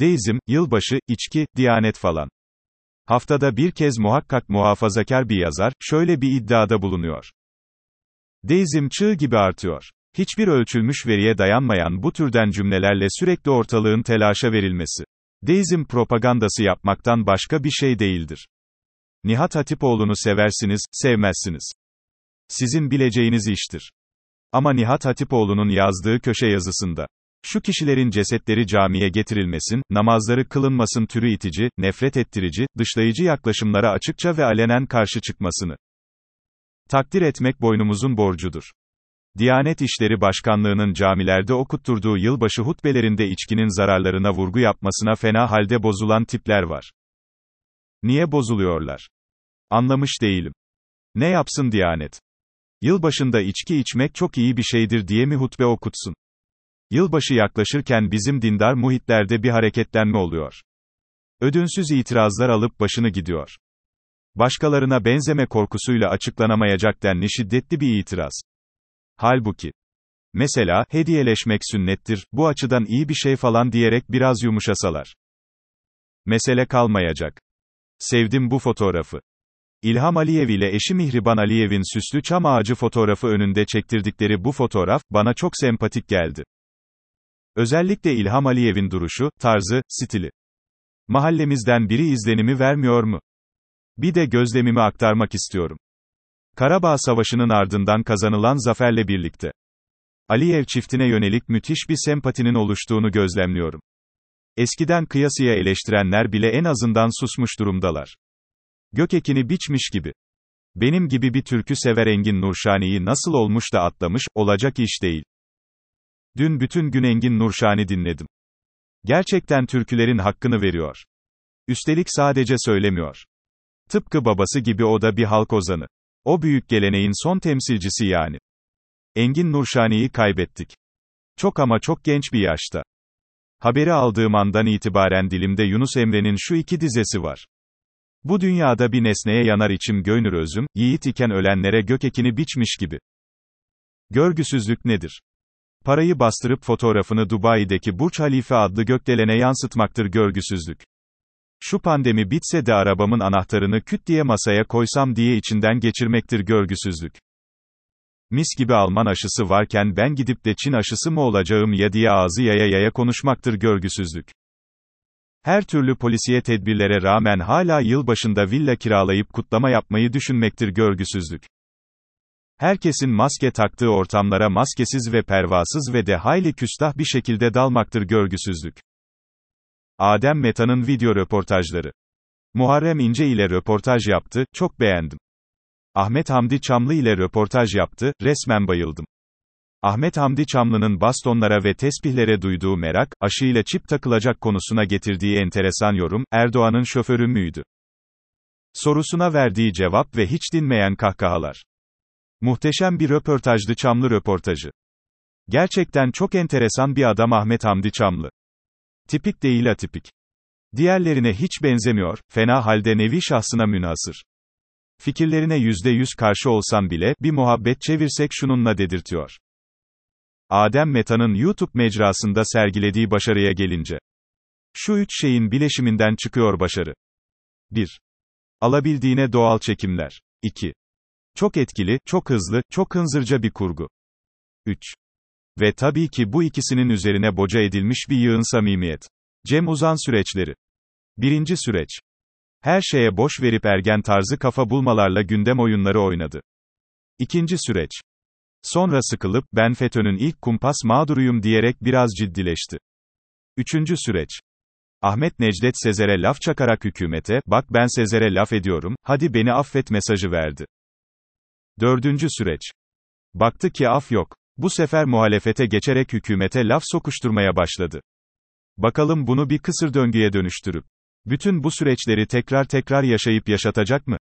Deizm, yılbaşı, içki, diyanet falan. Haftada bir kez muhakkak muhafazakar bir yazar, şöyle bir iddiada bulunuyor. Deizm çığ gibi artıyor. Hiçbir ölçülmüş veriye dayanmayan bu türden cümlelerle sürekli ortalığın telaşa verilmesi. Deizm propagandası yapmaktan başka bir şey değildir. Nihat Hatipoğlu'nu seversiniz, sevmezsiniz. Sizin bileceğiniz iştir. Ama Nihat Hatipoğlu'nun yazdığı köşe yazısında, şu kişilerin cesetleri camiye getirilmesin, namazları kılınmasın türü itici, nefret ettirici, dışlayıcı yaklaşımlara açıkça ve alenen karşı çıkmasını takdir etmek boynumuzun borcudur. Diyanet İşleri Başkanlığı'nın camilerde okutturduğu yılbaşı hutbelerinde içkinin zararlarına vurgu yapmasına fena halde bozulan tipler var. Niye bozuluyorlar? Anlamış değilim. Ne yapsın Diyanet? Yılbaşında içki içmek çok iyi bir şeydir diye mi hutbe okutsun? Yılbaşı yaklaşırken bizim dindar muhitlerde bir hareketlenme oluyor. Ödünsüz itirazlar alıp başını gidiyor. Başkalarına benzeme korkusuyla açıklanamayacak denli şiddetli bir itiraz. Halbuki, mesela, hediyeleşmek sünnettir, bu açıdan iyi bir şey falan diyerek biraz yumuşasalar. Mesele kalmayacak. Sevdim bu fotoğrafı. İlham Aliyev ile eşi Mihriban Aliyev'in süslü çam ağacı fotoğrafı önünde çektirdikleri bu fotoğraf, bana çok sempatik geldi. Özellikle İlham Aliyev'in duruşu, tarzı, stili. Mahallemizden biri izlenimi vermiyor mu? Bir de gözlemimi aktarmak istiyorum. Karabağ Savaşı'nın ardından kazanılan zaferle birlikte. Aliyev çiftine yönelik müthiş bir sempatinin oluştuğunu gözlemliyorum. Eskiden kıyasıya eleştirenler bile en azından susmuş durumdalar. Gökekini biçmiş gibi. Benim gibi bir türkü sever Engin Nurşani'yi nasıl olmuş da atlamış, olacak iş değil. Dün bütün gün Engin Nurşani dinledim. Gerçekten türkülerin hakkını veriyor. Üstelik sadece söylemiyor. Tıpkı babası gibi o da bir halk ozanı. O büyük geleneğin son temsilcisi yani. Engin Nurşani'yi kaybettik. Çok ama çok genç bir yaşta. Haberi aldığım andan itibaren dilimde Yunus Emre'nin şu iki dizesi var. Bu dünyada bir nesneye yanar içim göynür özüm, yiğit iken ölenlere gök ekini biçmiş gibi. Görgüsüzlük nedir? Parayı bastırıp fotoğrafını Dubai'deki Burç Halife adlı gökdelene yansıtmaktır görgüsüzlük. Şu pandemi bitse de arabamın anahtarını küt diye masaya koysam diye içinden geçirmektir görgüsüzlük. Mis gibi Alman aşısı varken ben gidip de Çin aşısı mı olacağım ya diye ağzı yaya yaya konuşmaktır görgüsüzlük. Her türlü polisiye tedbirlere rağmen hala yılbaşında villa kiralayıp kutlama yapmayı düşünmektir görgüsüzlük. Herkesin maske taktığı ortamlara maskesiz ve pervasız ve de hayli küstah bir şekilde dalmaktır görgüsüzlük. Adem Meta'nın video röportajları. Muharrem İnce ile röportaj yaptı, çok beğendim. Ahmet Hamdi Çamlı ile röportaj yaptı, resmen bayıldım. Ahmet Hamdi Çamlı'nın bastonlara ve tespihlere duyduğu merak, aşıyla çip takılacak konusuna getirdiği enteresan yorum, Erdoğan'ın şoförü müydü? Sorusuna verdiği cevap ve hiç dinmeyen kahkahalar. Muhteşem bir röportajdı Çamlı röportajı. Gerçekten çok enteresan bir adam Ahmet Hamdi Çamlı. Tipik değil atipik. Diğerlerine hiç benzemiyor, fena halde nevi şahsına münasır. Fikirlerine yüzde yüz karşı olsam bile, bir muhabbet çevirsek şununla dedirtiyor. Adem Meta'nın YouTube mecrasında sergilediği başarıya gelince. Şu üç şeyin bileşiminden çıkıyor başarı. 1. Alabildiğine doğal çekimler. 2. Çok etkili, çok hızlı, çok hınzırca bir kurgu. 3. Ve tabii ki bu ikisinin üzerine boca edilmiş bir yığın samimiyet. Cem Uzan süreçleri. Birinci süreç. Her şeye boş verip ergen tarzı kafa bulmalarla gündem oyunları oynadı. İkinci süreç. Sonra sıkılıp, ben FETÖ'nün ilk kumpas mağduruyum diyerek biraz ciddileşti. Üçüncü süreç. Ahmet Necdet Sezer'e laf çakarak hükümete, bak ben Sezer'e laf ediyorum, hadi beni affet mesajı verdi. Dördüncü süreç. Baktı ki af yok. Bu sefer muhalefete geçerek hükümete laf sokuşturmaya başladı. Bakalım bunu bir kısır döngüye dönüştürüp, bütün bu süreçleri tekrar tekrar yaşayıp yaşatacak mı?